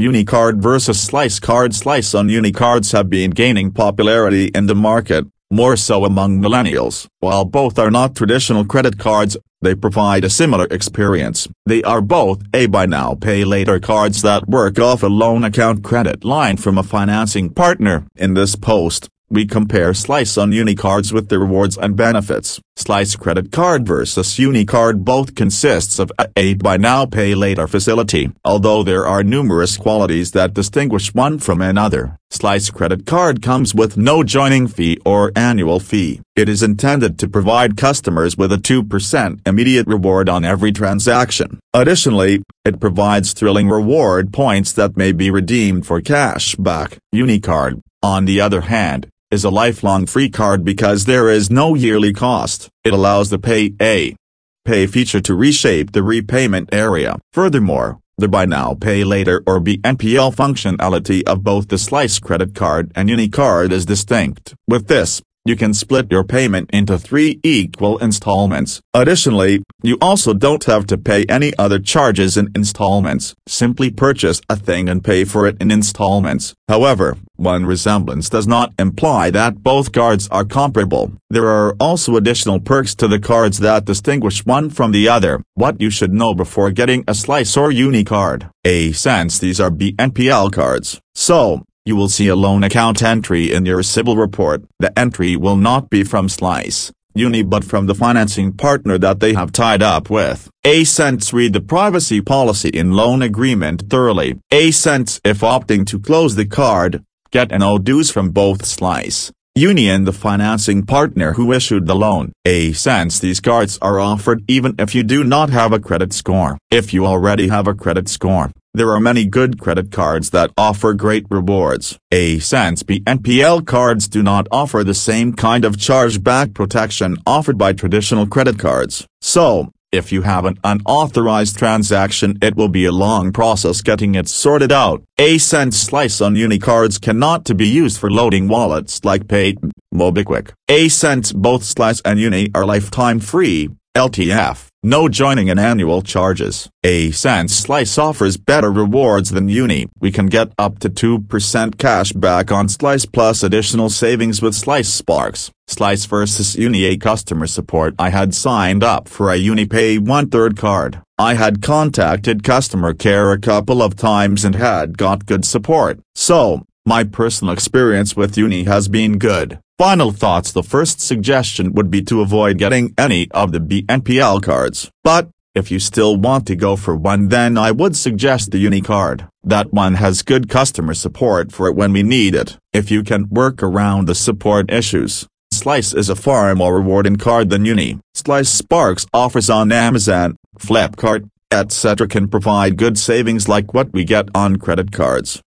Unicard versus Slice Card Slice on Unicards have been gaining popularity in the market, more so among millennials. While both are not traditional credit cards, they provide a similar experience. They are both a buy now pay later cards that work off a loan account credit line from a financing partner. In this post, we compare Slice on Unicards with the rewards and benefits. Slice Credit Card versus Unicard both consists of a buy now pay later facility. Although there are numerous qualities that distinguish one from another, Slice Credit Card comes with no joining fee or annual fee. It is intended to provide customers with a 2% immediate reward on every transaction. Additionally, it provides thrilling reward points that may be redeemed for cash back. Unicard, on the other hand, is a lifelong free card because there is no yearly cost. It allows the Pay A Pay feature to reshape the repayment area. Furthermore, the Buy Now Pay Later or BNPL functionality of both the Slice credit card and Unicard is distinct. With this, you can split your payment into three equal installments. Additionally, you also don't have to pay any other charges in installments. Simply purchase a thing and pay for it in installments. However, one resemblance does not imply that both cards are comparable. There are also additional perks to the cards that distinguish one from the other. What you should know before getting a Slice or Unicard. A sense these are BNPL cards. So, you will see a loan account entry in your CIBIL report. The entry will not be from Slice, Uni but from the financing partner that they have tied up with. A-Sense read the privacy policy in loan agreement thoroughly. A-Sense if opting to close the card, get an dues from both Slice, Union the financing partner who issued the loan. A-Sense these cards are offered even if you do not have a credit score. If you already have a credit score, there are many good credit cards that offer great rewards. A-Sense BNPL cards do not offer the same kind of chargeback protection offered by traditional credit cards. So, if you have an unauthorized transaction it will be a long process getting it sorted out. A-Sense Slice on Unicards cannot to be used for loading wallets like Paytm, MobiKwik. A-Sense both Slice and Uni are lifetime free, LTF. No joining and annual charges. A-Sense Slice offers better rewards than Uni. We can get up to 2% cash back on Slice plus additional savings with Slice Sparks. Slice versus Uni customer support I had signed up for a UniPay one-third card. I had contacted customer care a couple of times and had got good support. So, my personal experience with Uni has been good. Final thoughts The first suggestion would be to avoid getting any of the BNPL cards. But, if you still want to go for one then I would suggest the Unicard. That one has good customer support for it when we need it. If you can work around the support issues, Slice is a far more rewarding card than Uni. Slice Sparks offers on Amazon, Flipkart, etc. can provide good savings like what we get on credit cards.